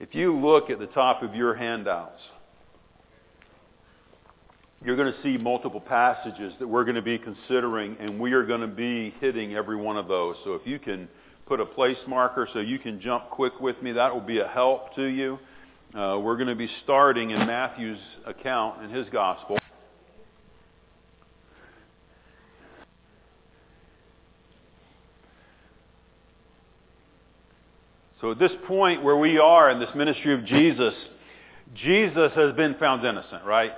If you look at the top of your handouts, you're going to see multiple passages that we're going to be considering, and we are going to be hitting every one of those. So if you can put a place marker so you can jump quick with me, that will be a help to you. Uh, we're going to be starting in Matthew's account in his gospel. So at this point where we are in this ministry of Jesus, Jesus has been found innocent, right?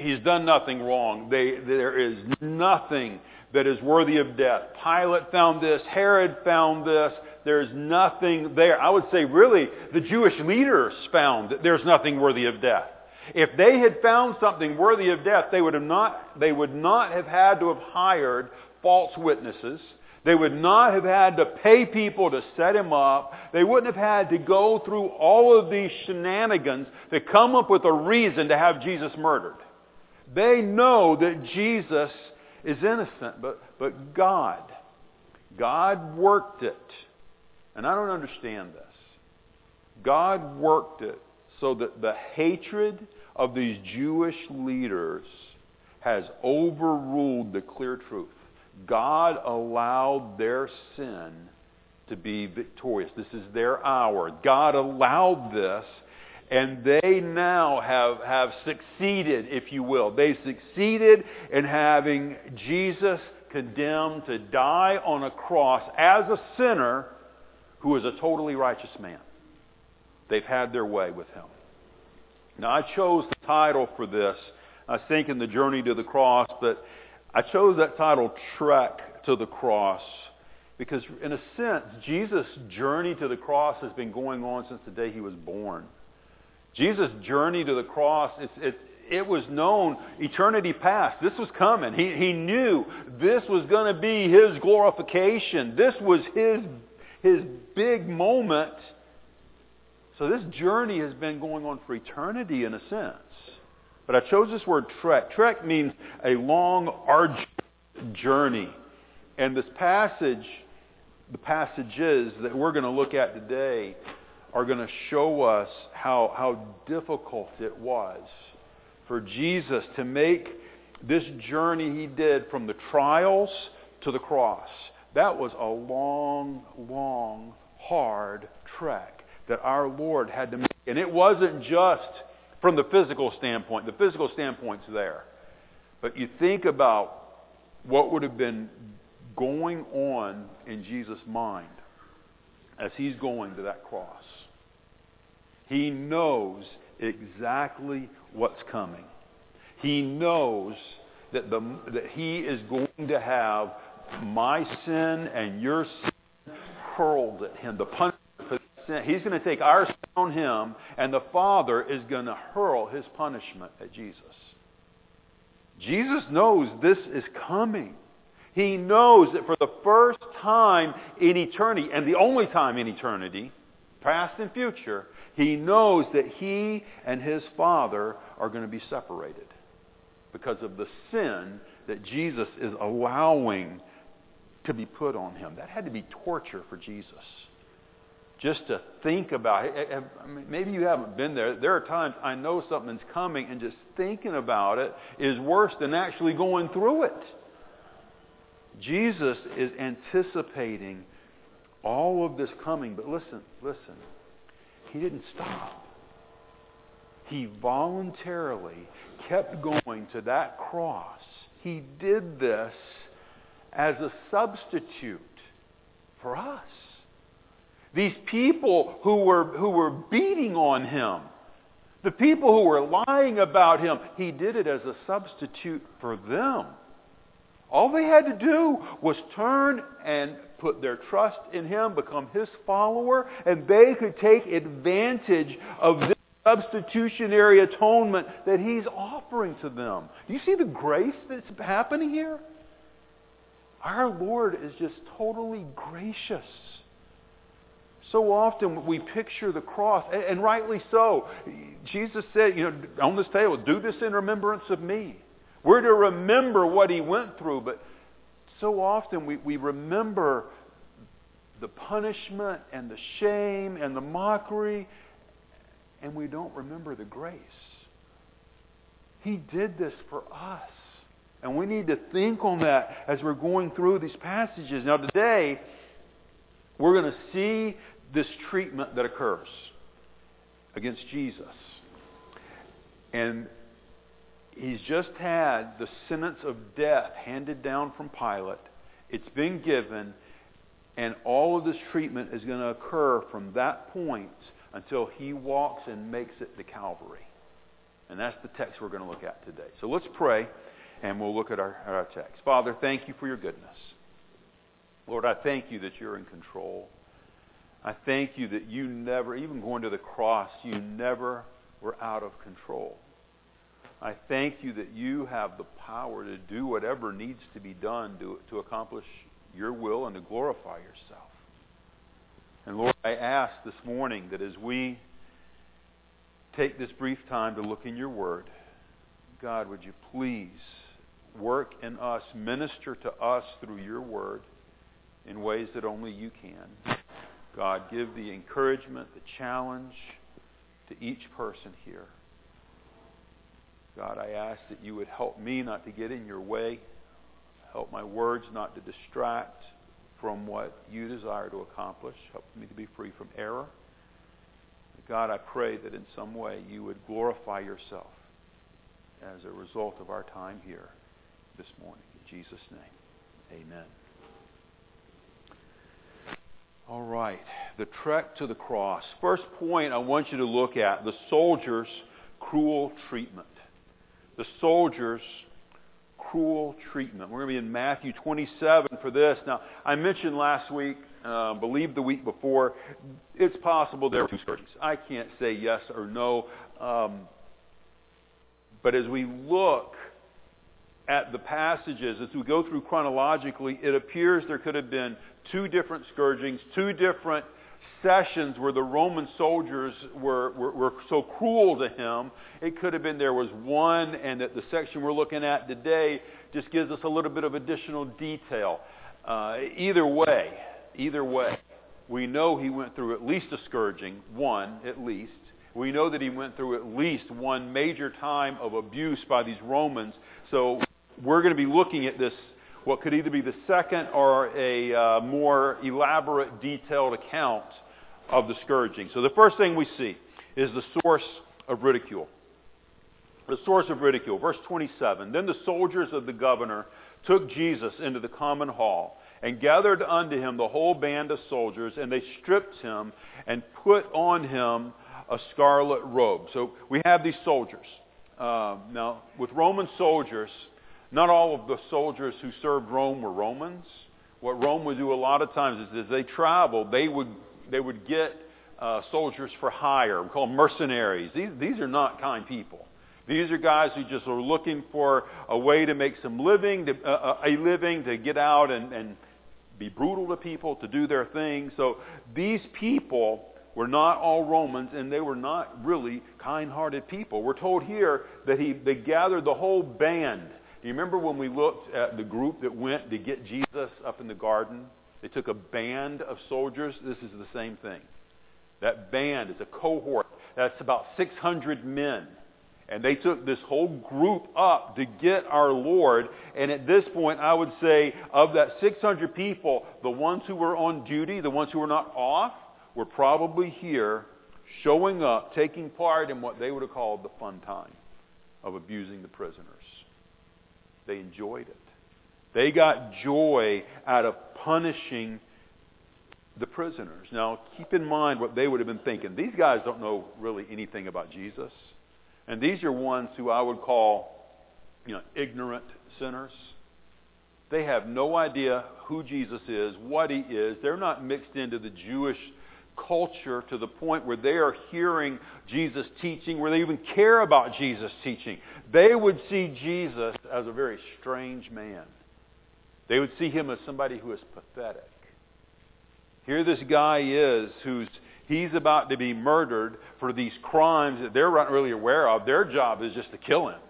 He's done nothing wrong. They, there is nothing that is worthy of death. Pilate found this. Herod found this. There's nothing there. I would say, really, the Jewish leaders found that there's nothing worthy of death. If they had found something worthy of death, they would, have not, they would not have had to have hired false witnesses. They would not have had to pay people to set him up. They wouldn't have had to go through all of these shenanigans to come up with a reason to have Jesus murdered. They know that Jesus is innocent, but, but God, God worked it. And I don't understand this. God worked it so that the hatred of these Jewish leaders has overruled the clear truth. God allowed their sin to be victorious. This is their hour. God allowed this, and they now have, have succeeded, if you will. They succeeded in having Jesus condemned to die on a cross as a sinner who is a totally righteous man. They've had their way with him. Now, I chose the title for this, I think, in the journey to the cross, but I chose that title, Trek to the Cross, because in a sense, Jesus' journey to the cross has been going on since the day he was born. Jesus' journey to the cross, it's, it, it was known eternity past. This was coming. He, he knew this was going to be his glorification. This was his, his big moment. So this journey has been going on for eternity in a sense. But I chose this word trek. Trek means a long, arduous journey. And this passage, the passages that we're going to look at today, are going to show us how, how difficult it was for Jesus to make this journey he did from the trials to the cross. That was a long, long, hard trek that our Lord had to make. And it wasn't just from the physical standpoint. The physical standpoint's there. But you think about what would have been going on in Jesus' mind as he's going to that cross. He knows exactly what's coming. He knows that, the, that he is going to have my sin and your sin hurled at him. The punishment sin. He's going to take our sin on him, and the Father is going to hurl his punishment at Jesus. Jesus knows this is coming. He knows that for the first time in eternity, and the only time in eternity, past and future, he knows that he and his Father are going to be separated because of the sin that Jesus is allowing to be put on him. That had to be torture for Jesus just to think about it. Maybe you haven't been there. There are times I know something's coming, and just thinking about it is worse than actually going through it. Jesus is anticipating all of this coming, but listen, listen. He didn't stop. He voluntarily kept going to that cross. He did this as a substitute for us. These people who were, who were beating on him, the people who were lying about him, he did it as a substitute for them. All they had to do was turn and put their trust in him, become his follower, and they could take advantage of this substitutionary atonement that he's offering to them. Do you see the grace that's happening here? Our Lord is just totally gracious. So often we picture the cross, and rightly so. Jesus said, you know, on this table, do this in remembrance of me. We're to remember what he went through, but so often we, we remember the punishment and the shame and the mockery, and we don't remember the grace. He did this for us. And we need to think on that as we're going through these passages. Now, today, we're going to see this treatment that occurs against Jesus. And he's just had the sentence of death handed down from Pilate. It's been given, and all of this treatment is going to occur from that point until he walks and makes it to Calvary. And that's the text we're going to look at today. So let's pray, and we'll look at our, at our text. Father, thank you for your goodness. Lord, I thank you that you're in control. I thank you that you never, even going to the cross, you never were out of control. I thank you that you have the power to do whatever needs to be done to, to accomplish your will and to glorify yourself. And Lord, I ask this morning that as we take this brief time to look in your word, God, would you please work in us, minister to us through your word in ways that only you can. God, give the encouragement, the challenge to each person here. God, I ask that you would help me not to get in your way, help my words not to distract from what you desire to accomplish, help me to be free from error. God, I pray that in some way you would glorify yourself as a result of our time here this morning. In Jesus' name, amen. All right, the trek to the cross. First point I want you to look at the soldiers' cruel treatment the soldiers' cruel treatment. We're going to be in Matthew 27 for this. Now, I mentioned last week, uh, believe the week before, it's possible there were two scourgings. I can't say yes or no. Um, but as we look at the passages, as we go through chronologically, it appears there could have been two different scourgings, two different sessions where the Roman soldiers were, were, were, so cruel to him. It could have been there was one, and that the section we're looking at today just gives us a little bit of additional detail. Uh, either way, either way, we know he went through at least a scourging, one at least. We know that he went through at least one major time of abuse by these Romans. So we're going to be looking at this what could either be the second or a uh, more elaborate, detailed account of the scourging. So the first thing we see is the source of ridicule. The source of ridicule. Verse 27. Then the soldiers of the governor took Jesus into the common hall and gathered unto him the whole band of soldiers, and they stripped him and put on him a scarlet robe. So we have these soldiers. Uh, now, with Roman soldiers, not all of the soldiers who served Rome were Romans. What Rome would do a lot of times is as they traveled, they would they would get uh, soldiers for hire. We call them mercenaries. These, these are not kind people. These are guys who just are looking for a way to make some living, to, uh, uh, a living, to get out and, and be brutal to people, to do their thing. So these people were not all Romans, and they were not really kind-hearted people. We're told here that he, they gathered the whole band. Do you remember when we looked at the group that went to get Jesus up in the garden? They took a band of soldiers. This is the same thing. That band is a cohort. That's about 600 men. And they took this whole group up to get our Lord. And at this point, I would say of that 600 people, the ones who were on duty, the ones who were not off, were probably here showing up, taking part in what they would have called the fun time of abusing the prisoners. They enjoyed it. They got joy out of punishing the prisoners. Now, keep in mind what they would have been thinking. These guys don't know really anything about Jesus. And these are ones who I would call, you know, ignorant sinners. They have no idea who Jesus is, what he is. They're not mixed into the Jewish culture to the point where they are hearing Jesus teaching, where they even care about Jesus teaching. They would see Jesus as a very strange man. They would see him as somebody who is pathetic. Here this guy is who's he's about to be murdered for these crimes that they're not really aware of. Their job is just to kill him.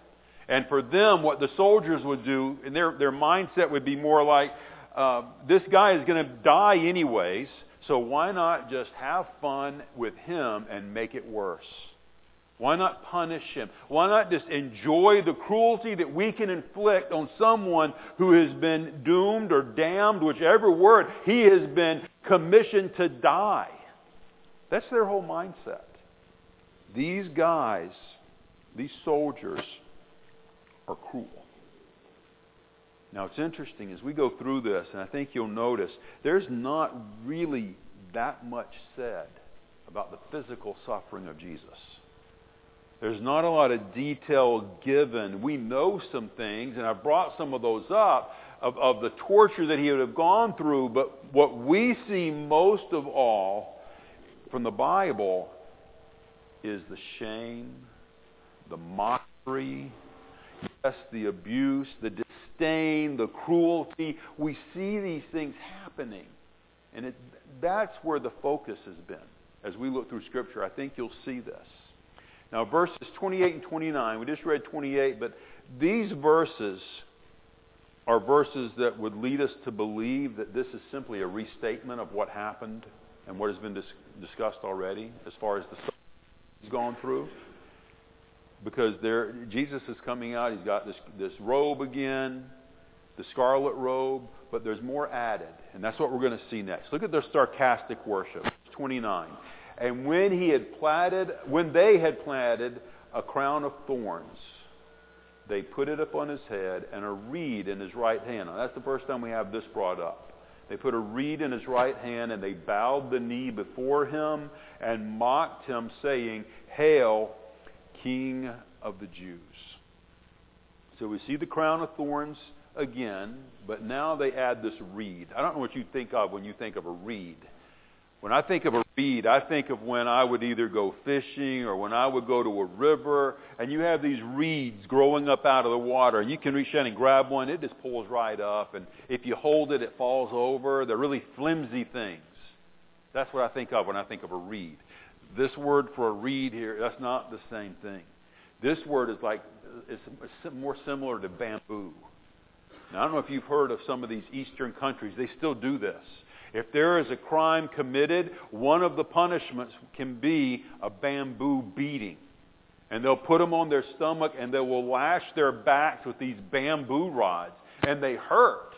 And for them, what the soldiers would do, and their, their mindset would be more like, uh, this guy is going to die anyways. So why not just have fun with him and make it worse? Why not punish him? Why not just enjoy the cruelty that we can inflict on someone who has been doomed or damned, whichever word, he has been commissioned to die? That's their whole mindset. These guys, these soldiers, are cruel. Now it's interesting as we go through this, and I think you'll notice, there's not really that much said about the physical suffering of Jesus. There's not a lot of detail given. We know some things, and I've brought some of those up, of, of the torture that he would have gone through, but what we see most of all from the Bible is the shame, the mockery, yes, the abuse, the disdain, the cruelty. We see these things happening. And it, that's where the focus has been. As we look through Scripture, I think you'll see this. Now, verses 28 and 29, we just read 28, but these verses are verses that would lead us to believe that this is simply a restatement of what happened and what has been dis- discussed already as far as the has gone through. Because there, Jesus is coming out. He's got this, this robe again, the scarlet robe, but there's more added. And that's what we're going to see next. Look at their sarcastic worship. 29. And when he had platted, when they had planted a crown of thorns, they put it upon his head and a reed in his right hand. Now, that's the first time we have this brought up. They put a reed in his right hand and they bowed the knee before him and mocked him, saying, Hail, King of the Jews. So we see the crown of thorns again, but now they add this reed. I don't know what you think of when you think of a reed. When I think of a reed, I think of when I would either go fishing or when I would go to a river, and you have these reeds growing up out of the water, and you can reach down and grab one, it just pulls right up, and if you hold it, it falls over. They're really flimsy things. That's what I think of when I think of a reed. This word for a reed here, that's not the same thing. This word is like, it's more similar to bamboo. Now, I don't know if you've heard of some of these eastern countries. They still do this. If there is a crime committed, one of the punishments can be a bamboo beating. And they'll put them on their stomach and they will lash their backs with these bamboo rods. And they hurt.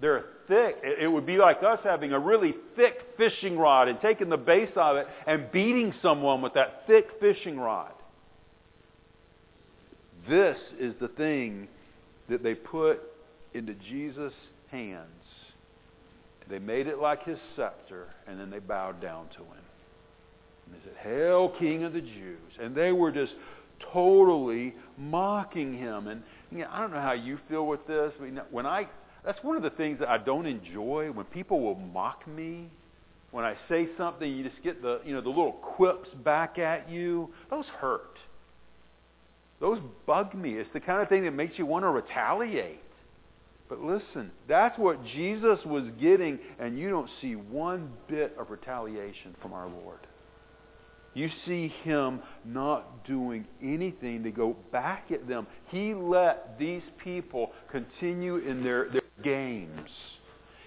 They're thick. It would be like us having a really thick fishing rod and taking the base of it and beating someone with that thick fishing rod. This is the thing that they put into Jesus' hands they made it like his scepter, and then they bowed down to him. And they said, Hail, King of the Jews. And they were just totally mocking him. And you know, I don't know how you feel with this. When I, that's one of the things that I don't enjoy when people will mock me. When I say something, you just get the, you know, the little quips back at you. Those hurt. Those bug me. It's the kind of thing that makes you want to retaliate. But listen, that's what Jesus was getting, and you don't see one bit of retaliation from our Lord. You see him not doing anything to go back at them. He let these people continue in their, their games.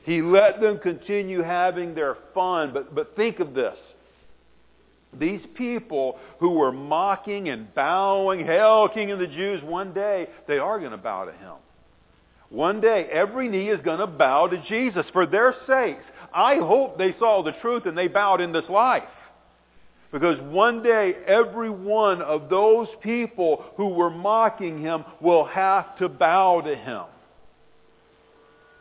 He let them continue having their fun. But, but think of this. These people who were mocking and bowing, hell, King of the Jews, one day they are going to bow to him. One day, every knee is going to bow to Jesus for their sakes. I hope they saw the truth and they bowed in this life. Because one day, every one of those people who were mocking him will have to bow to him.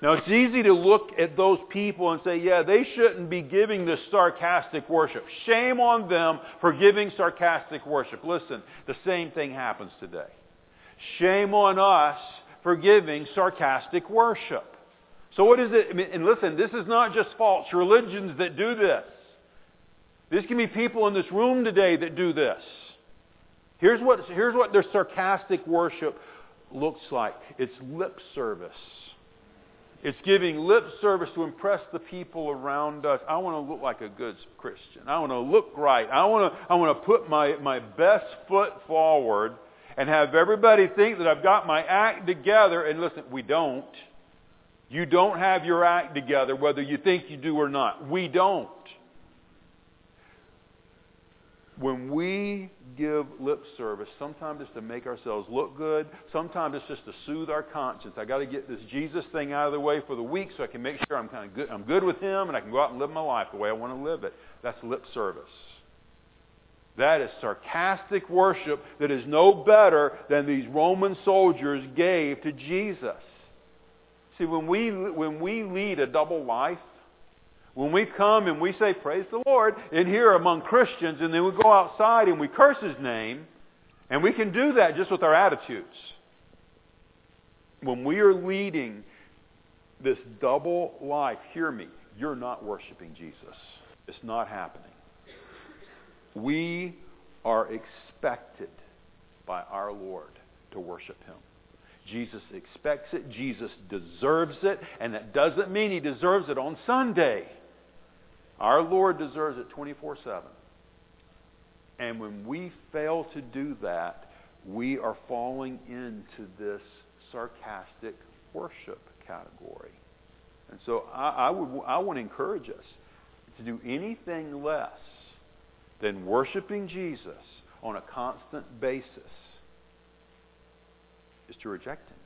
Now, it's easy to look at those people and say, yeah, they shouldn't be giving this sarcastic worship. Shame on them for giving sarcastic worship. Listen, the same thing happens today. Shame on us for giving sarcastic worship. So what is it? And listen, this is not just false religions that do this. This can be people in this room today that do this. Here's what, here's what their sarcastic worship looks like. It's lip service. It's giving lip service to impress the people around us. I want to look like a good Christian. I want to look right. I want to, I want to put my, my best foot forward and have everybody think that I've got my act together. And listen, we don't. You don't have your act together whether you think you do or not. We don't. When we give lip service, sometimes it's to make ourselves look good. Sometimes it's just to soothe our conscience. I got to get this Jesus thing out of the way for the week so I can make sure I'm kind of good. I'm good with Him and I can go out and live my life the way I want to live it. That's lip service. That is sarcastic worship that is no better than these Roman soldiers gave to Jesus. See, when we, when we lead a double life, when we come and we say, Praise the Lord, in here among Christians, and then we go outside and we curse His name, and we can do that just with our attitudes. When we are leading this double life, hear me, you're not worshiping Jesus. It's not happening. We are expected by our Lord to worship Him. Jesus expects it. Jesus deserves it. And that doesn't mean He deserves it on Sunday. Our Lord deserves it 24 7. And when we fail to do that, we are falling into this sarcastic worship category. And so I, I, would, I want to encourage us to do anything less than worshiping Jesus on a constant basis is to reject Him.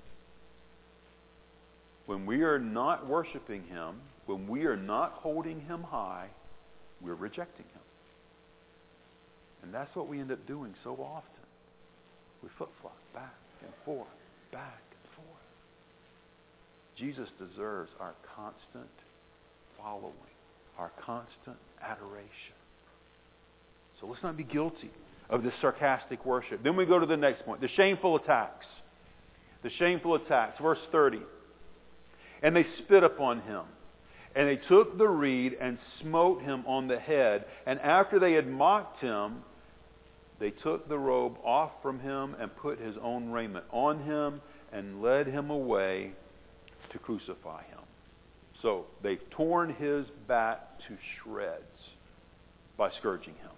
When we are not worshiping Him, when we are not holding Him high, we're rejecting Him. And that's what we end up doing so often. We flip flop back and forth, back and forth. Jesus deserves our constant following, our constant adoration. So let's not be guilty of this sarcastic worship. Then we go to the next point the shameful attacks. The shameful attacks. Verse 30. And they spit upon him and they took the reed and smote him on the head. And after they had mocked him, they took the robe off from him and put his own raiment on him and led him away to crucify him. So they've torn his back to shreds by scourging him.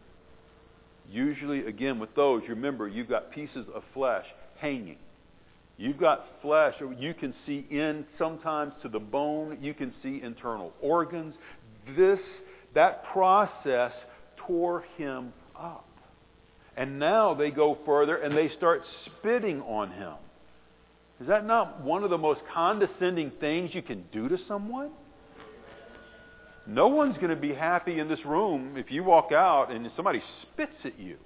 Usually, again, with those, remember, you've got pieces of flesh hanging. You've got flesh, you can see in sometimes to the bone, you can see internal organs. This, that process tore him up. And now they go further and they start spitting on him. Is that not one of the most condescending things you can do to someone? No one's going to be happy in this room if you walk out and somebody spits at you.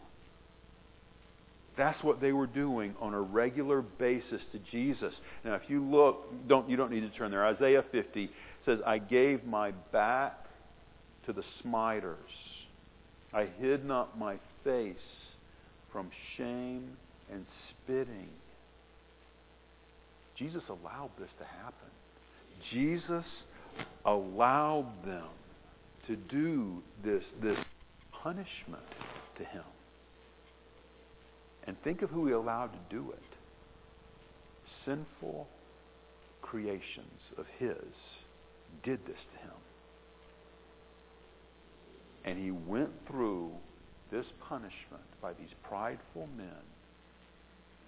That's what they were doing on a regular basis to Jesus. Now, if you look, don't, you don't need to turn there. Isaiah 50 says, I gave my back to the smiters. I hid not my face from shame and spitting. Jesus allowed this to happen. Jesus allowed them to do this, this punishment to him. And think of who he allowed to do it. Sinful creations of his did this to him. And he went through this punishment by these prideful men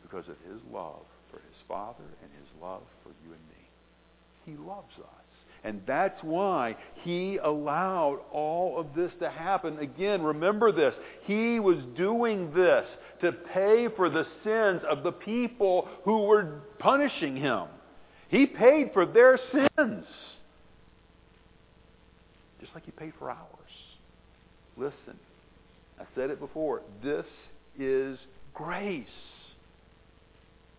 because of his love for his Father and his love for you and me. He loves us. And that's why he allowed all of this to happen. Again, remember this. He was doing this to pay for the sins of the people who were punishing him. He paid for their sins. Just like he paid for ours. Listen, I said it before. This is grace.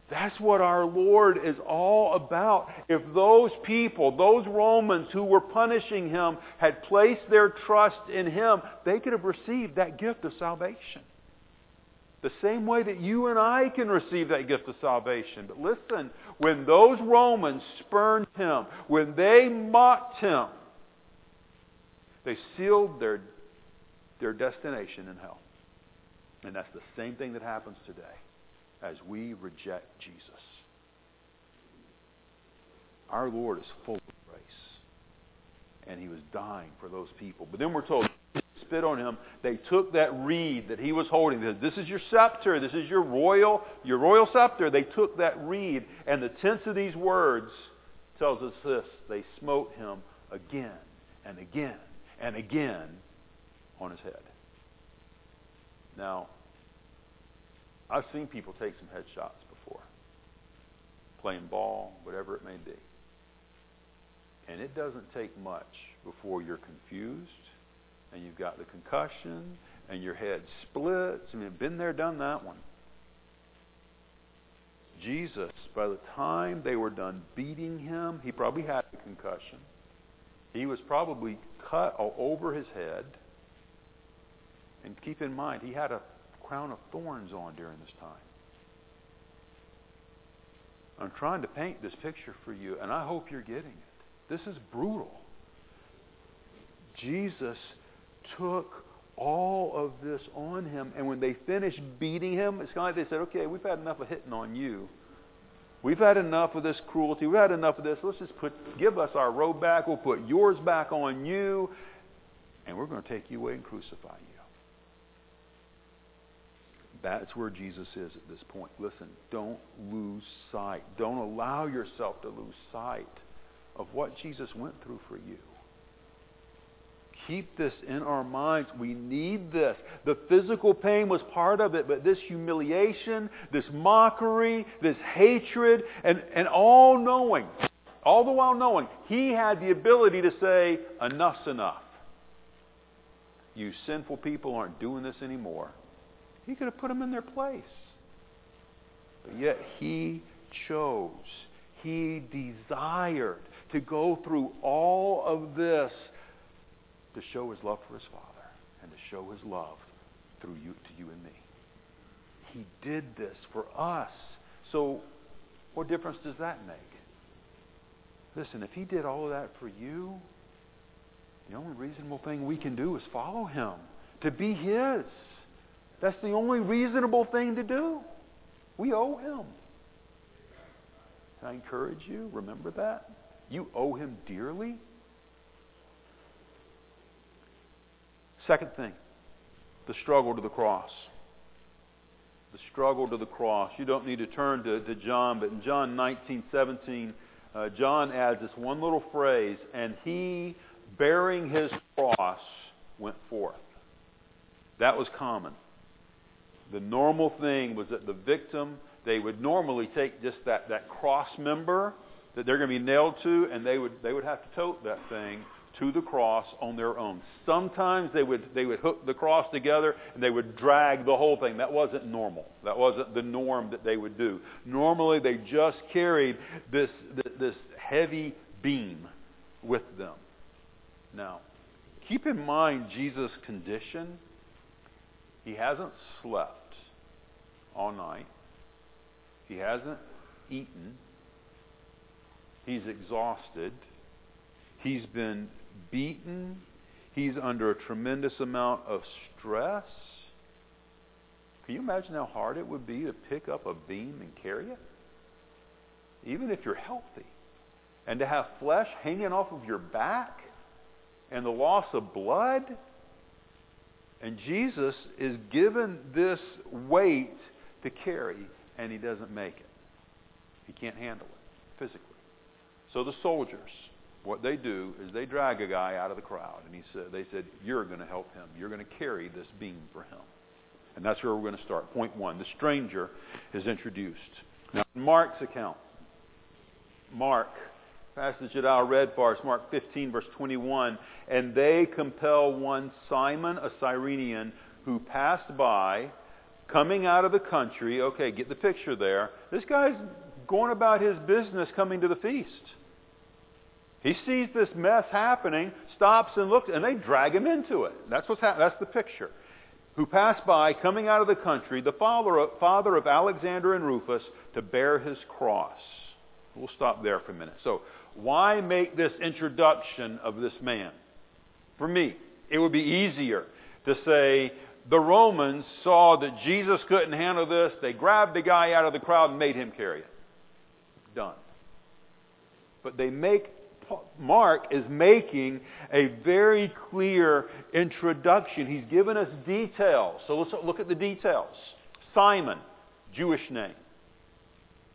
That's what our Lord is all about. If those people, those Romans who were punishing him, had placed their trust in him, they could have received that gift of salvation. The same way that you and I can receive that gift of salvation. But listen, when those Romans spurned him, when they mocked him, they sealed their, their destination in hell. And that's the same thing that happens today as we reject Jesus. Our Lord is full of grace. And he was dying for those people. But then we're told, spit on him. They took that reed that he was holding. This is your scepter. This is your royal, your royal scepter. They took that reed and the tense of these words tells us this they smote him again and again and again on his head. Now, I've seen people take some headshots before, playing ball, whatever it may be. And it doesn't take much before you're confused and you've got the concussion and your head splits. I mean, been there, done that one. Jesus, by the time they were done beating him, he probably had a concussion. He was probably cut all over his head. And keep in mind, he had a crown of thorns on during this time. I'm trying to paint this picture for you, and I hope you're getting it. This is brutal. Jesus took all of this on him, and when they finished beating him, it's kind of like they said, okay, we've had enough of hitting on you. We've had enough of this cruelty. We've had enough of this. Let's just put, give us our robe back. We'll put yours back on you, and we're going to take you away and crucify you. That's where Jesus is at this point. Listen, don't lose sight. Don't allow yourself to lose sight of what Jesus went through for you. Keep this in our minds. We need this. The physical pain was part of it, but this humiliation, this mockery, this hatred, and, and all knowing, all the while knowing, he had the ability to say, enough's enough. You sinful people aren't doing this anymore. He could have put them in their place. But yet he chose, he desired to go through all of this to show his love for his Father and to show his love through you to you and me. He did this for us. So what difference does that make? Listen, if he did all of that for you, the only reasonable thing we can do is follow him, to be his. That's the only reasonable thing to do. We owe him. I encourage you, remember that. You owe him dearly. Second thing, the struggle to the cross. The struggle to the cross. You don't need to turn to, to John, but in John 19, 17, uh, John adds this one little phrase, and he, bearing his cross, went forth. That was common. The normal thing was that the victim, they would normally take just that, that cross member that they're going to be nailed to, and they would, they would have to tote that thing to the cross on their own. Sometimes they would, they would hook the cross together and they would drag the whole thing. That wasn't normal. That wasn't the norm that they would do. Normally they just carried this, this heavy beam with them. Now, keep in mind Jesus' condition. He hasn't slept all night. He hasn't eaten. He's exhausted. He's been beaten. He's under a tremendous amount of stress. Can you imagine how hard it would be to pick up a beam and carry it? Even if you're healthy. And to have flesh hanging off of your back and the loss of blood. And Jesus is given this weight to carry, and he doesn't make it. He can't handle it physically. So the soldiers, what they do is they drag a guy out of the crowd, and he said, they said, "You're going to help him. You're going to carry this beam for him." And that's where we're going to start. Point one: the stranger is introduced. Now, in Mark's account, Mark passage that I read for us, Mark 15, verse 21, and they compel one Simon, a Cyrenian, who passed by, coming out of the country. Okay, get the picture there. This guy's going about his business coming to the feast. He sees this mess happening, stops and looks, and they drag him into it. That's what's ha- that's the picture. Who passed by, coming out of the country, the father of, father of Alexander and Rufus, to bear his cross. We'll stop there for a minute. So, why make this introduction of this man? For me, it would be easier to say the Romans saw that Jesus couldn't handle this. They grabbed the guy out of the crowd and made him carry it. Done. But they make Mark is making a very clear introduction. He's given us details. So let's look at the details. Simon, Jewish name.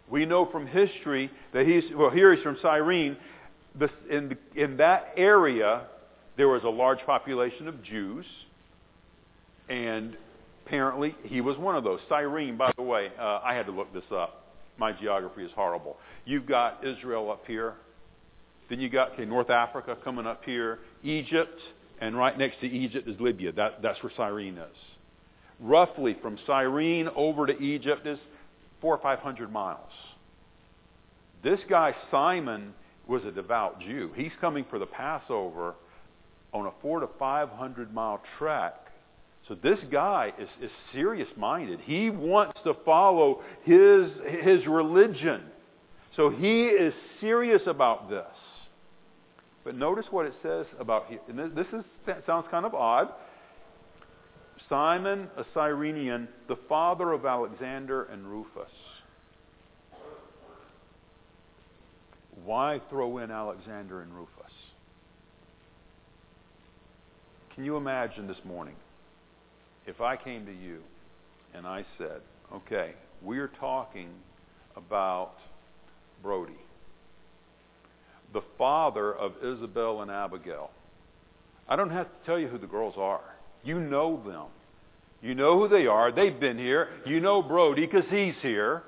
We know from history that he's, well, here he's from Cyrene. In, in that area, there was a large population of Jews, and apparently he was one of those. Cyrene, by the way, uh, I had to look this up. My geography is horrible. You've got Israel up here. Then you got okay, North Africa coming up here, Egypt, and right next to Egypt is Libya. That, that's where Cyrene is. Roughly from Cyrene over to Egypt is four or five hundred miles. This guy, Simon, was a devout Jew. He's coming for the Passover on a four to five hundred mile trek. So this guy is, is serious minded. He wants to follow his, his religion. So he is serious about this. But notice what it says about him. This is, sounds kind of odd. Simon, a Cyrenian, the father of Alexander and Rufus. Why throw in Alexander and Rufus? Can you imagine this morning if I came to you and I said, okay, we're talking about Brody, the father of Isabel and Abigail. I don't have to tell you who the girls are. You know them. You know who they are. They've been here. You know Brody because he's here.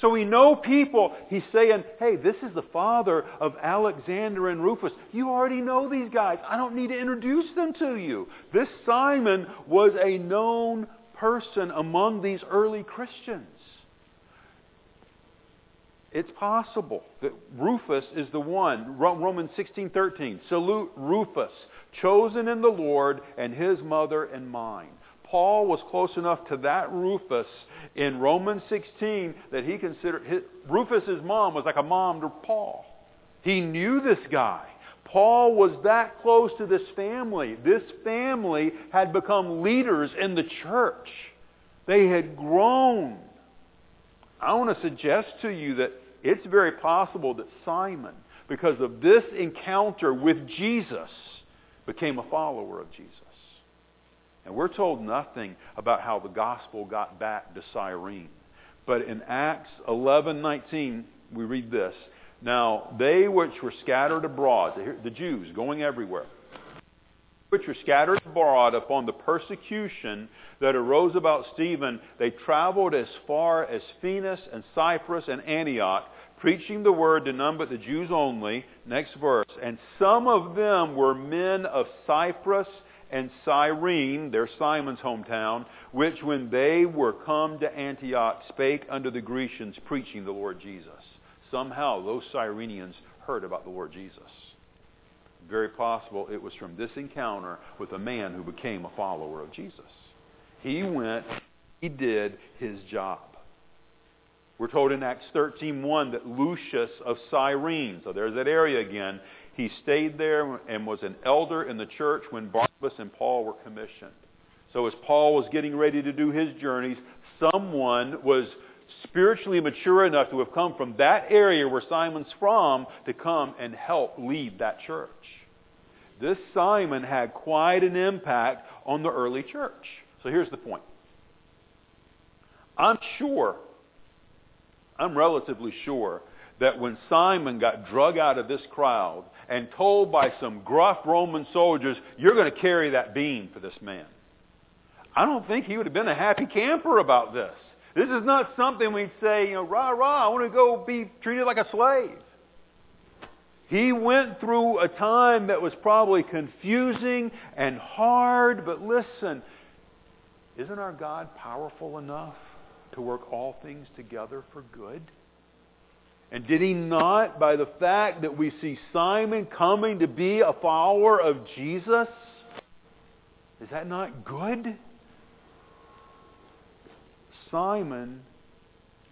So we know people. He's saying, hey, this is the father of Alexander and Rufus. You already know these guys. I don't need to introduce them to you. This Simon was a known person among these early Christians. It's possible that Rufus is the one. Romans 16:13. Salute Rufus, chosen in the Lord, and his mother and mine. Paul was close enough to that Rufus in Romans 16 that he considered his, Rufus's mom was like a mom to Paul. He knew this guy. Paul was that close to this family. This family had become leaders in the church. They had grown. I want to suggest to you that it's very possible that Simon, because of this encounter with Jesus, became a follower of Jesus. And we're told nothing about how the gospel got back to Cyrene. But in Acts 11:19, we read this. Now, they which were scattered abroad, the Jews going everywhere, which were scattered abroad upon the persecution that arose about Stephen, they traveled as far as Phoenix and Cyprus and Antioch, preaching the word to none but the Jews only. Next verse. And some of them were men of Cyprus and Cyrene, there Simon's hometown, which when they were come to Antioch spake unto the Grecians, preaching the Lord Jesus. Somehow those Cyrenians heard about the Lord Jesus. Very possible it was from this encounter with a man who became a follower of Jesus. He went, he did his job. We're told in Acts 13.1 that Lucius of Cyrene, so there's that area again, he stayed there and was an elder in the church when Barnabas and Paul were commissioned. So as Paul was getting ready to do his journeys, someone was spiritually mature enough to have come from that area where Simon's from to come and help lead that church. This Simon had quite an impact on the early church. So here's the point. I'm sure, I'm relatively sure that when Simon got drug out of this crowd and told by some gruff Roman soldiers, you're going to carry that beam for this man. I don't think he would have been a happy camper about this. This is not something we'd say, you know, rah, rah, I want to go be treated like a slave. He went through a time that was probably confusing and hard, but listen, isn't our God powerful enough to work all things together for good? And did he not, by the fact that we see Simon coming to be a follower of Jesus, is that not good? Simon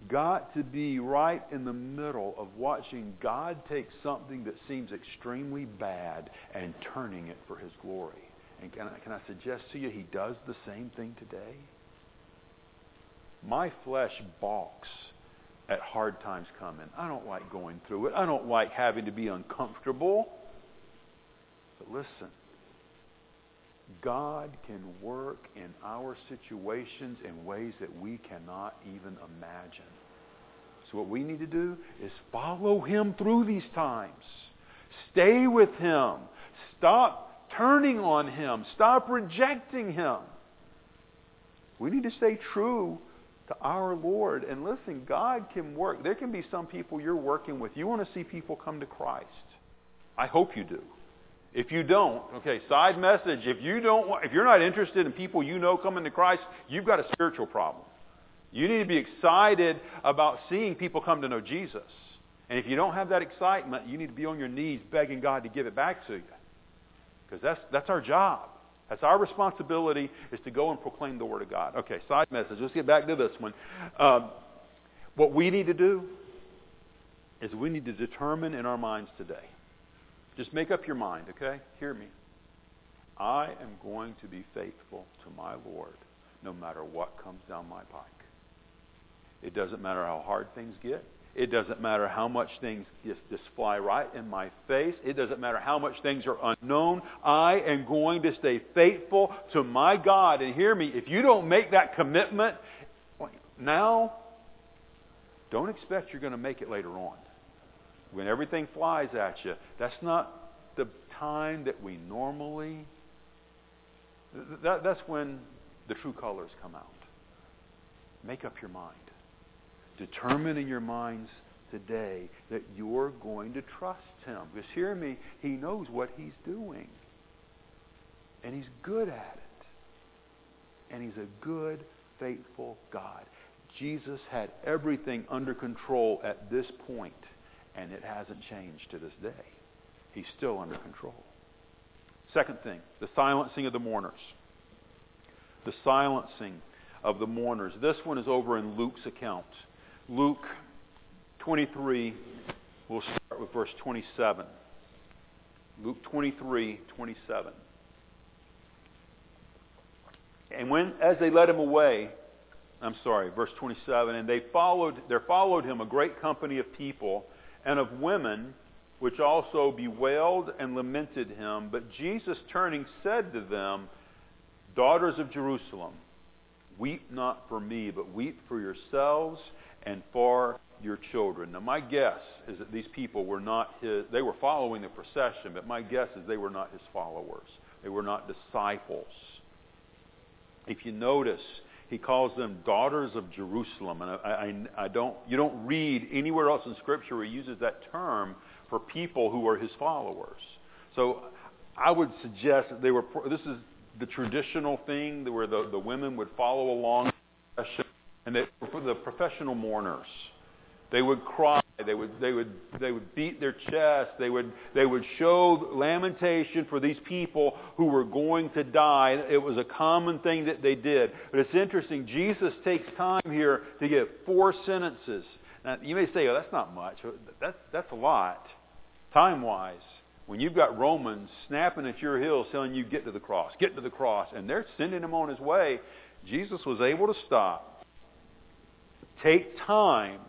got to be right in the middle of watching God take something that seems extremely bad and turning it for his glory. And can I, can I suggest to you he does the same thing today? My flesh balks at hard times coming. I don't like going through it. I don't like having to be uncomfortable. But listen, God can work in our situations in ways that we cannot even imagine. So what we need to do is follow him through these times. Stay with him. Stop turning on him. Stop rejecting him. We need to stay true to our Lord. And listen, God can work. There can be some people you're working with. You want to see people come to Christ. I hope you do. If you don't, okay, side message, if you don't if you're not interested in people you know coming to Christ, you've got a spiritual problem. You need to be excited about seeing people come to know Jesus. And if you don't have that excitement, you need to be on your knees begging God to give it back to you. Because that's, that's our job. That's our responsibility is to go and proclaim the Word of God. Okay, side message. Let's get back to this one. Um, what we need to do is we need to determine in our minds today. Just make up your mind, okay? Hear me. I am going to be faithful to my Lord no matter what comes down my pike. It doesn't matter how hard things get. It doesn't matter how much things just, just fly right in my face. It doesn't matter how much things are unknown. I am going to stay faithful to my God. And hear me, if you don't make that commitment now, don't expect you're going to make it later on. When everything flies at you, that's not the time that we normally. That, that's when the true colors come out. Make up your mind. Determine in your minds today that you're going to trust Him. Because hear me, He knows what He's doing. And He's good at it. And He's a good, faithful God. Jesus had everything under control at this point, and it hasn't changed to this day. He's still under control. Second thing, the silencing of the mourners. The silencing of the mourners. This one is over in Luke's account. Luke 23, we'll start with verse 27. Luke 23, 27. And when, as they led him away, I'm sorry, verse 27, and they followed, there followed him a great company of people and of women, which also bewailed and lamented him. But Jesus, turning, said to them, Daughters of Jerusalem, weep not for me, but weep for yourselves and for your children. Now, my guess is that these people were not his, they were following the procession, but my guess is they were not his followers. They were not disciples. If you notice, he calls them daughters of Jerusalem. And I, I, I don't, you don't read anywhere else in Scripture where he uses that term for people who are his followers. So I would suggest that they were, this is the traditional thing where the, the women would follow along and they the professional mourners. They would cry. They would, they would, they would beat their chest. They would, they would show lamentation for these people who were going to die. It was a common thing that they did. But it's interesting. Jesus takes time here to give four sentences. Now, you may say, oh, that's not much. That's, that's a lot, time-wise. When you've got Romans snapping at your heels telling you, get to the cross, get to the cross, and they're sending him on his way, Jesus was able to stop, take time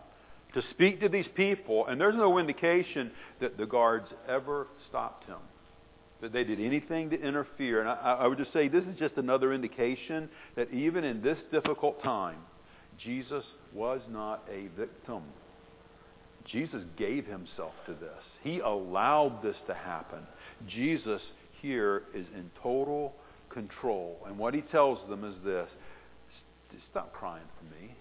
to speak to these people, and there's no indication that the guards ever stopped him, that they did anything to interfere. And I, I would just say this is just another indication that even in this difficult time, Jesus was not a victim. Jesus gave himself to this. He allowed this to happen. Jesus here is in total control. And what he tells them is this stop crying for me.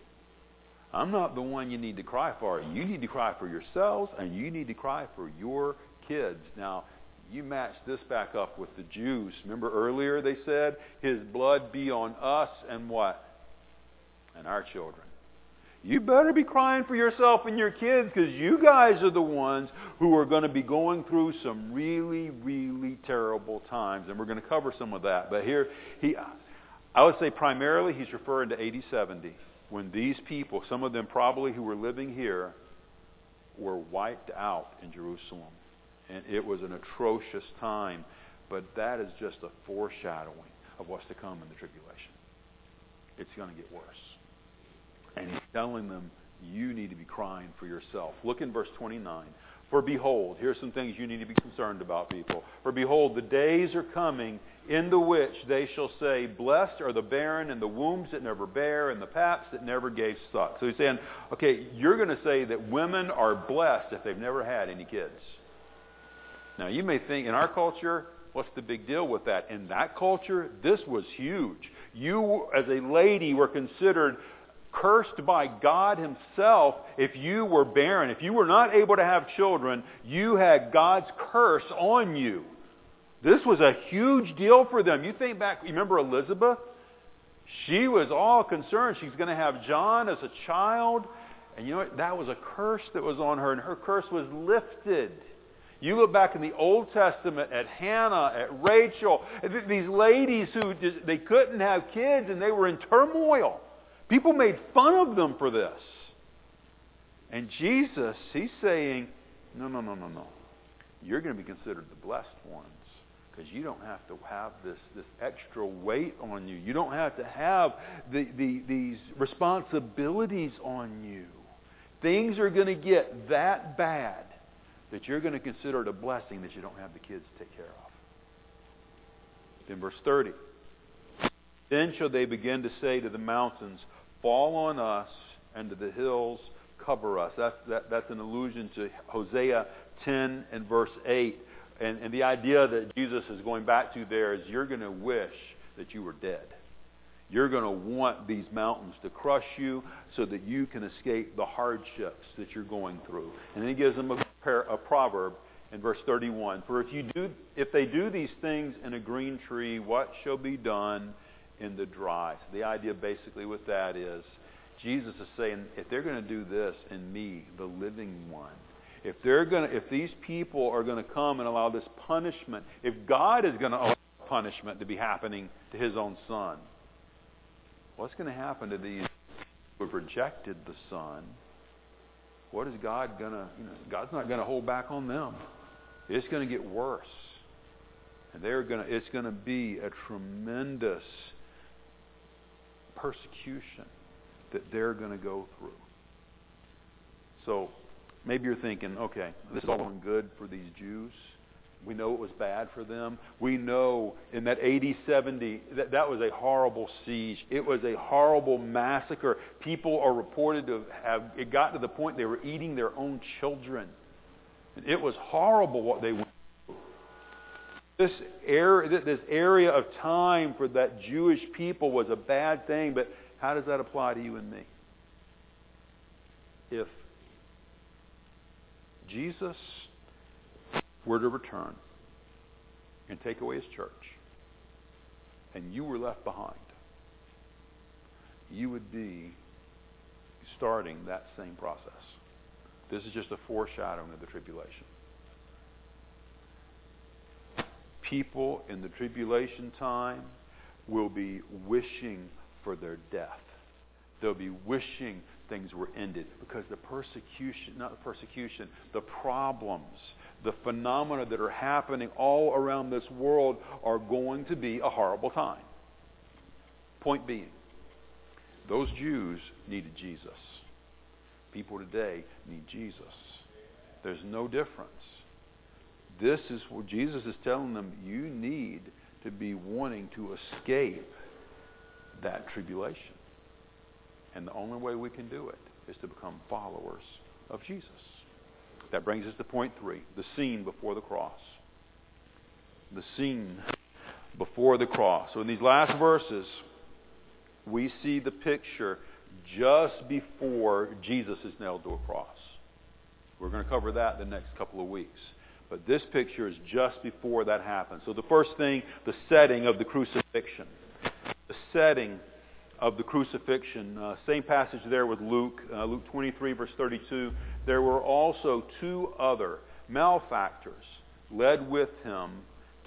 I'm not the one you need to cry for. You need to cry for yourselves, and you need to cry for your kids. Now, you match this back up with the Jews. Remember earlier they said, His blood be on us and what? And our children. You better be crying for yourself and your kids because you guys are the ones who are going to be going through some really, really terrible times. And we're going to cover some of that. But here, he, I would say primarily he's referring to AD 70 when these people, some of them probably who were living here, were wiped out in Jerusalem. And it was an atrocious time. But that is just a foreshadowing of what's to come in the tribulation. It's going to get worse. And he's telling them, you need to be crying for yourself. Look in verse 29. For behold, here's some things you need to be concerned about, people. For behold, the days are coming in the which they shall say, Blessed are the barren and the wombs that never bear and the paps that never gave suck. So he's saying, okay, you're going to say that women are blessed if they've never had any kids. Now, you may think in our culture, what's the big deal with that? In that culture, this was huge. You, as a lady, were considered cursed by God himself if you were barren. If you were not able to have children, you had God's curse on you. This was a huge deal for them. You think back, you remember Elizabeth? She was all concerned. She's going to have John as a child. And you know what? That was a curse that was on her, and her curse was lifted. You look back in the Old Testament at Hannah, at Rachel, these ladies who they couldn't have kids and they were in turmoil. People made fun of them for this. And Jesus, he's saying, no, no, no, no, no. You're going to be considered the blessed ones because you don't have to have this, this extra weight on you. You don't have to have the, the, these responsibilities on you. Things are going to get that bad that you're going to consider it a blessing that you don't have the kids to take care of. Then verse 30. Then shall they begin to say to the mountains, Fall on us, and the hills cover us. That's, that, that's an allusion to Hosea 10 and verse 8. And, and the idea that Jesus is going back to there is you're going to wish that you were dead. You're going to want these mountains to crush you so that you can escape the hardships that you're going through. And then he gives them a, a proverb in verse 31. For if you do, if they do these things in a green tree, what shall be done in the dry. So the idea basically with that is Jesus is saying, if they're going to do this in me, the living one, if they're going to, if these people are going to come and allow this punishment, if God is going to allow punishment to be happening to His own Son, what's going to happen to these who have rejected the Son? What is God going to? You know, God's not going to hold back on them. It's going to get worse, and they're going to. It's going to be a tremendous persecution that they're going to go through. So maybe you're thinking, okay, this is all going good for these Jews. We know it was bad for them. We know in that AD 70, that, that was a horrible siege. It was a horrible massacre. People are reported to have, it got to the point they were eating their own children. It was horrible what they went this area, this area of time for that Jewish people was a bad thing, but how does that apply to you and me? If Jesus were to return and take away his church, and you were left behind, you would be starting that same process. This is just a foreshadowing of the tribulation. People in the tribulation time will be wishing for their death. They'll be wishing things were ended because the persecution, not the persecution, the problems, the phenomena that are happening all around this world are going to be a horrible time. Point being, those Jews needed Jesus. People today need Jesus. There's no difference. This is what Jesus is telling them you need to be wanting to escape that tribulation. And the only way we can do it is to become followers of Jesus. That brings us to point three the scene before the cross. The scene before the cross. So in these last verses, we see the picture just before Jesus is nailed to a cross. We're going to cover that the next couple of weeks. But this picture is just before that happens. So the first thing, the setting of the crucifixion. The setting of the crucifixion. Uh, same passage there with Luke, uh, Luke 23, verse 32. There were also two other malefactors led with him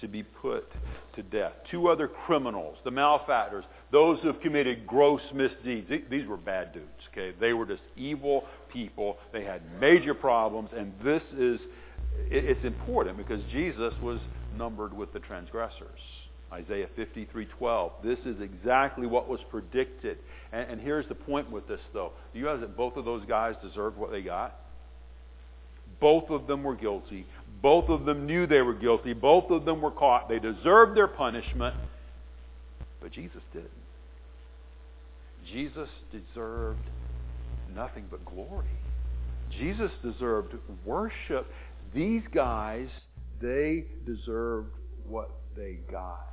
to be put to death. Two other criminals, the malefactors, those who have committed gross misdeeds. These were bad dudes, okay? They were just evil people. They had major problems, and this is it's important because Jesus was numbered with the transgressors. Isaiah 53:12. This is exactly what was predicted. And, and, here's the point with this, though. Do you realize that both of those guys deserved what they got? Both of them were guilty. Both of them knew they were guilty. Both of them were caught. They deserved their punishment. But Jesus didn't. Jesus deserved nothing but glory. Jesus deserved worship. These guys, they deserved what they got.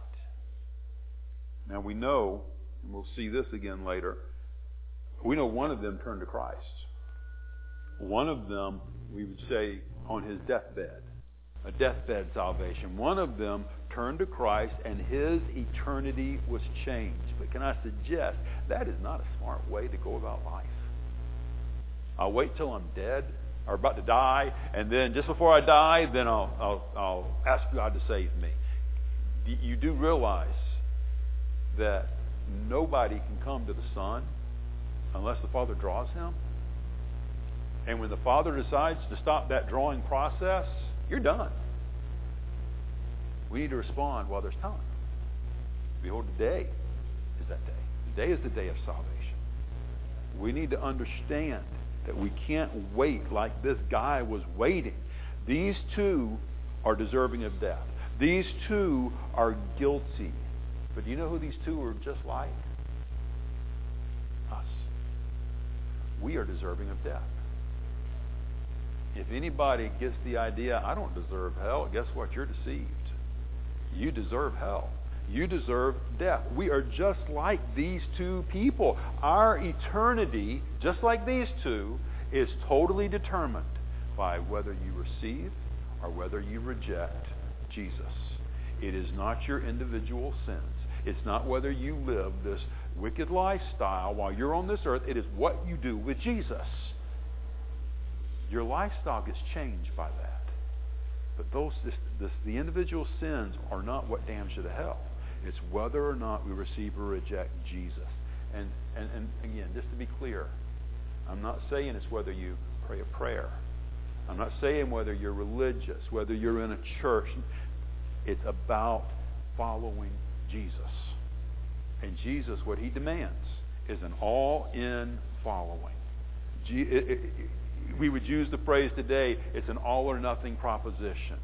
Now we know, and we'll see this again later, we know one of them turned to Christ. One of them, we would say, on his deathbed, a deathbed salvation. One of them turned to Christ and his eternity was changed. But can I suggest that is not a smart way to go about life? I'll wait till I'm dead or about to die, and then just before I die, then I'll, I'll, I'll ask God to save me. You do realize that nobody can come to the Son unless the Father draws him. And when the Father decides to stop that drawing process, you're done. We need to respond while there's time. Behold, today is that day. Today is the day of salvation. We need to understand that we can't wait like this guy was waiting. These two are deserving of death. These two are guilty. But do you know who these two are just like? Us. We are deserving of death. If anybody gets the idea, I don't deserve hell, guess what? You're deceived. You deserve hell. You deserve death. We are just like these two people. Our eternity, just like these two, is totally determined by whether you receive or whether you reject Jesus. It is not your individual sins. It's not whether you live this wicked lifestyle while you're on this earth. It is what you do with Jesus. Your lifestyle gets changed by that. But those, this, this, the individual sins are not what damns you to hell. It's whether or not we receive or reject Jesus. And, and, and again, just to be clear, I'm not saying it's whether you pray a prayer. I'm not saying whether you're religious, whether you're in a church. It's about following Jesus. And Jesus, what he demands is an all-in following. We would use the phrase today, it's an all or nothing proposition.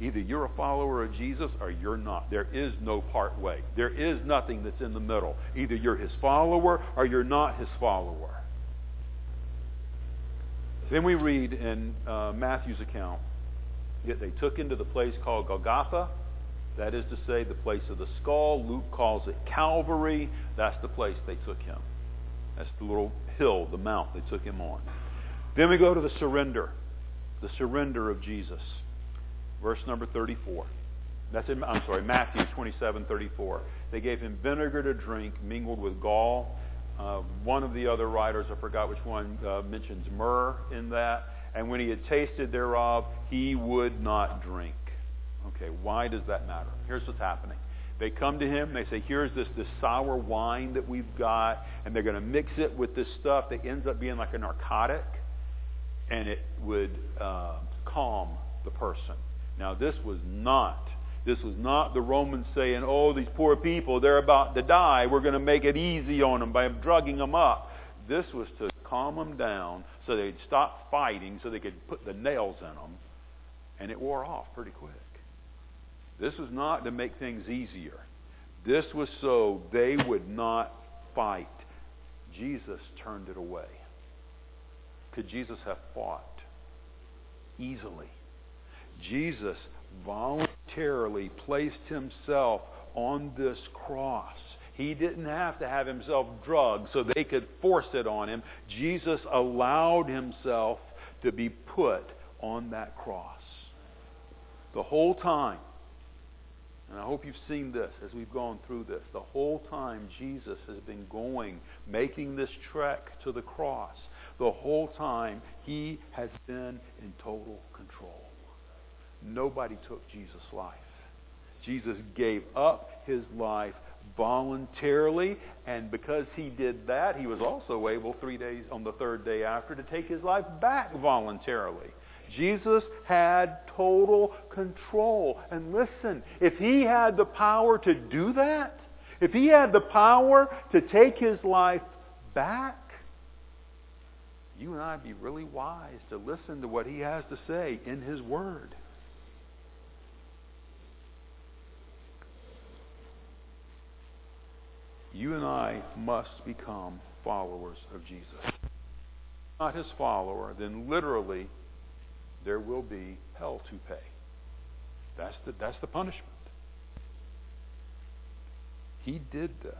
Either you're a follower of Jesus or you're not. There is no part way. There is nothing that's in the middle. Either you're his follower or you're not his follower. Then we read in uh, Matthew's account that they took him to the place called Golgotha. That is to say, the place of the skull. Luke calls it Calvary. That's the place they took him. That's the little hill, the mount they took him on. Then we go to the surrender, the surrender of Jesus. Verse number 34. That's in, I'm sorry, Matthew 27, 34. They gave him vinegar to drink mingled with gall. Uh, one of the other writers, I forgot which one, uh, mentions myrrh in that. And when he had tasted thereof, he would not drink. Okay, why does that matter? Here's what's happening. They come to him, they say, here's this, this sour wine that we've got, and they're going to mix it with this stuff that ends up being like a narcotic, and it would uh, calm the person. Now, this was not this was not the Romans saying, oh, these poor people, they're about to die. We're going to make it easy on them by drugging them up. This was to calm them down so they'd stop fighting so they could put the nails in them. And it wore off pretty quick. This was not to make things easier. This was so they would not fight. Jesus turned it away. Could Jesus have fought? Easily. Jesus voluntarily placed himself on this cross. He didn't have to have himself drugged so they could force it on him. Jesus allowed himself to be put on that cross. The whole time, and I hope you've seen this as we've gone through this, the whole time Jesus has been going, making this trek to the cross, the whole time he has been in total control. Nobody took Jesus' life. Jesus gave up his life voluntarily, and because he did that, he was also able three days on the third day after to take his life back voluntarily. Jesus had total control. And listen, if he had the power to do that, if he had the power to take his life back, you and I would be really wise to listen to what he has to say in his word. You and I must become followers of Jesus. Not his follower, then literally there will be hell to pay. That's the, that's the punishment. He did this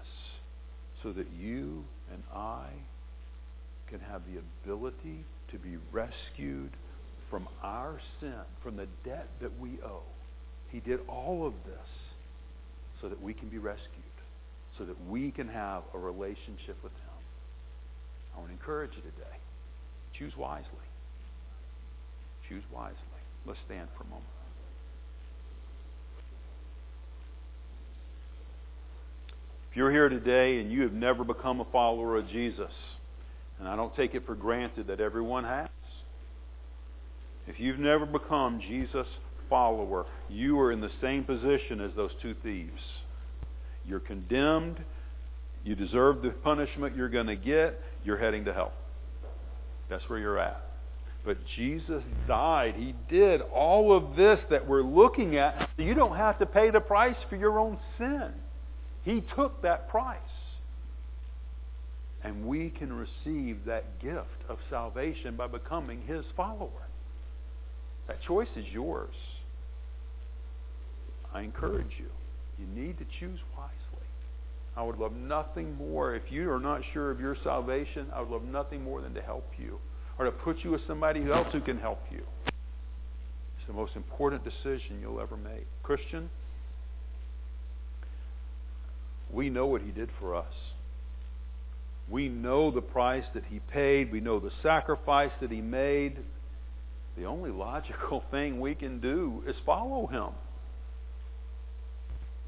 so that you and I can have the ability to be rescued from our sin, from the debt that we owe. He did all of this so that we can be rescued, so that we can have a relationship with Him. I want to encourage you today. Choose wisely. Choose wisely. Let's stand for a moment. If you're here today and you have never become a follower of Jesus, and I don't take it for granted that everyone has. If you've never become Jesus' follower, you are in the same position as those two thieves. You're condemned. You deserve the punishment you're going to get. You're heading to hell. That's where you're at. But Jesus died. He did all of this that we're looking at. You don't have to pay the price for your own sin. He took that price. And we can receive that gift of salvation by becoming his follower. That choice is yours. I encourage you. You need to choose wisely. I would love nothing more. If you are not sure of your salvation, I would love nothing more than to help you or to put you with somebody else who can help you. It's the most important decision you'll ever make. Christian, we know what he did for us. We know the price that he paid. We know the sacrifice that he made. The only logical thing we can do is follow him.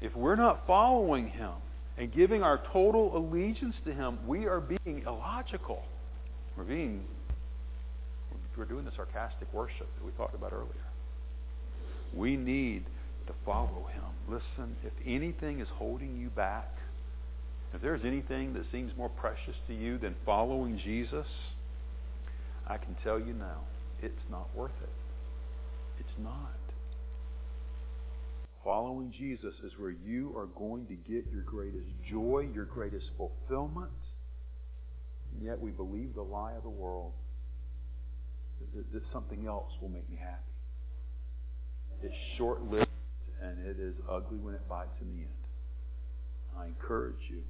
If we're not following him and giving our total allegiance to him, we are being illogical. We're being we're doing the sarcastic worship that we talked about earlier. We need to follow him. Listen, if anything is holding you back, if there's anything that seems more precious to you than following Jesus, I can tell you now, it's not worth it. It's not. Following Jesus is where you are going to get your greatest joy, your greatest fulfillment. And yet we believe the lie of the world that, that something else will make me happy. It's short lived and it is ugly when it bites in the end. I encourage you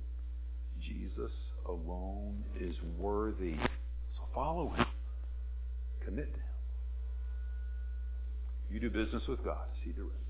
Jesus alone is worthy. So follow him. Commit to him. You do business with God. See the rest.